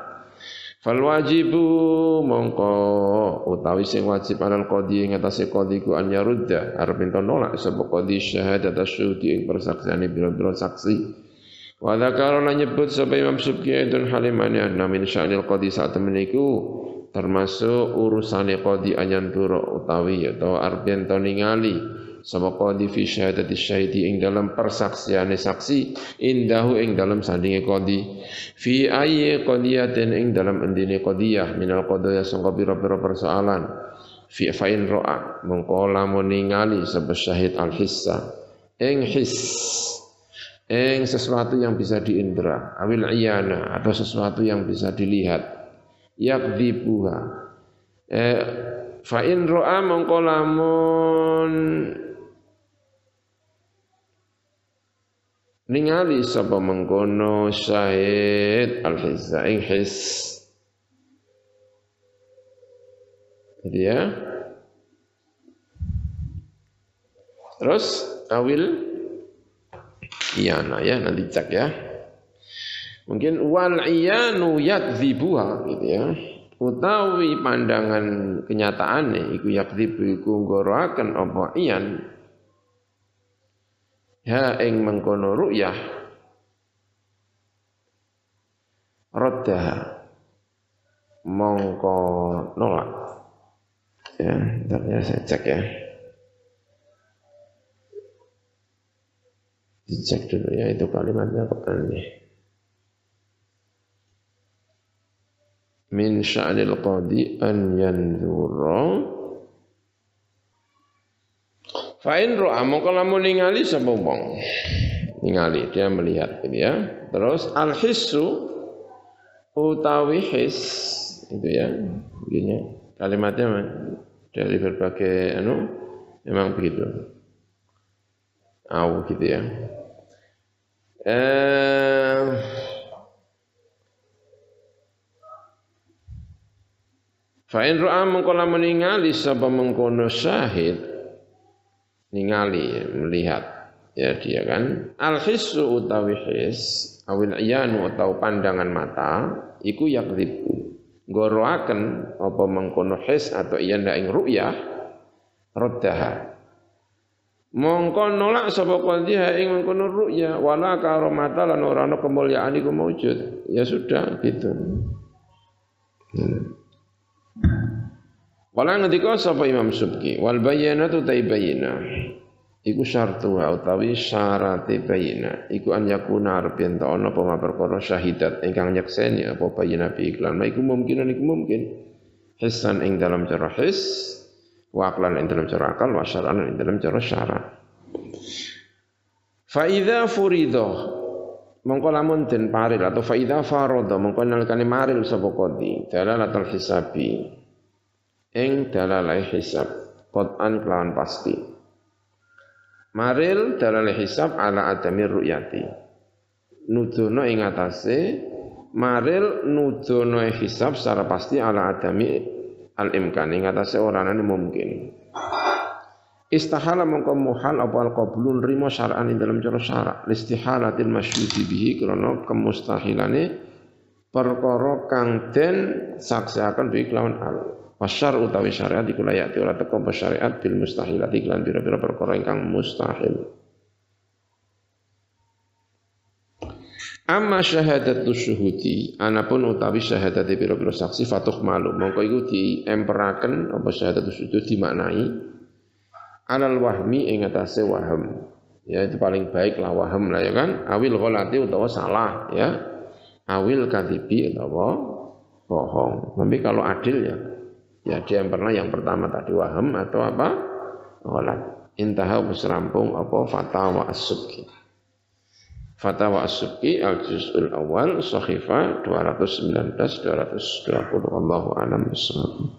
Speaker 1: Fal wajibu mongko utawi sing wajib alal qadi ing atase qadi ku an yarudda. Arep ento nolak sapa qadi syahadat asyuti ing persaksiane biro-biro saksi. Wa dzakara nyebut sapa Imam Subki itu halimane anna min sya'nil qadi saat temeniku termasuk urusane qadi anyanturo utawi atau arbian to ningali sapa qadi fi syahadati syahidi ing dalam persaksiane saksi indahu ing dalam sandinge qadi. Fi ayyi qadiyatin ing dalam endine qadiyah minal qadaya sangka pira-pira persoalan. Fi fa'in ro'a mongko lamun ningali sapa syahid al hissa ing his ing sesuatu yang bisa diindra awil iyana atau sesuatu yang bisa dilihat. Yakdzibuha eh, fa in ra'a mongko lamun ningali sapa mengkono syahid al hizza ing his gitu ya. Terus awil. Iyana ya nanti cek ya. Mungkin wal iyanu yakdzibuha gitu ya. Utawi pandangan kenyataane iku yakdzibu iku ngoroaken apa iyan ha ing mengkono ru'yah. Radda. Mongko nolak. Ya ntar ya saya cek ya. Dicek dulu ya itu kalimatnya nih min sya'nil qadi an yanzura fa in ra'a mongko lamun ningali sapa wong? Ningali dia melihat gitu ya. Terus al hissu utawi his itu ya begini. Kalimatnya dari berbagai anu memang begitu. Au gitu ya. Eh Fa in ra'a mengko lamun ningali sapa mengkono syahid ningali melihat ya dia kan. Al hissu utawi his awil iyanu atau pandangan mata iku yakdzibu goroaken apa mengkono his atau iya ndak ing ru'yah raddaha. Mongko nolak sapa qadhiha ing mengkono ru'ya wala karomata lan ora ana kemuliaan iku maujud ya sudah gitu. Hmm. Kala ngendika sapa Imam Subki. Wal bayyinatu ta bayyina iku syartu utawi syarate bayyina iku an yakuna arep yen ta ana apa perkara syahidat. Ingkang nyekseni apa bayyina bi iklan. Iku mungkin iku mungkin hisan ing dalam cara his wa ing dalam cara akal wa syar'an ing dalam cara syara. Fa idza furida mongko lamun paril atau fa idza farada mongko nalikane maril sapa qadi. Dalalatul hisabi ing dalalai hisab. Qat'an kelawan pasti. Maril dalalai hisab ala adami ru'yati. Nudono ing atase maril nudono hisab secara pasti ala adami al imkan ing atase orangane mungkin. Istahala mongko muhal apa al qablun rimo syar'an ing dalam cara syara' listihalatil masyhudi bihi krana kemustahilane perkara kang den saksiaken bi kelawan al Wasyar utawi syariat iku layak ora teko syariat bil mustahilati lan pira-pira perkara ingkang mustahil. Amma syahadatu syuhudi anapun utawi syahadat pira-pira saksi fatuh malu mongko iku diemperaken apa syahadatu syuhudi dimaknai alal wahmi ing atase waham. Ya itu paling baik lah waham lah ya kan. Awil ghalati utawa salah ya. Awil kadibi utawa bohong. Tapi kalau adil ya Ya dia yang pernah yang pertama tadi waham atau apa? Ghalat. Intaha rampung apa fatawa as-subki. Fatawa as-subki al-juz'ul awal sahifa 219 220 Allahu a'lam bissawab.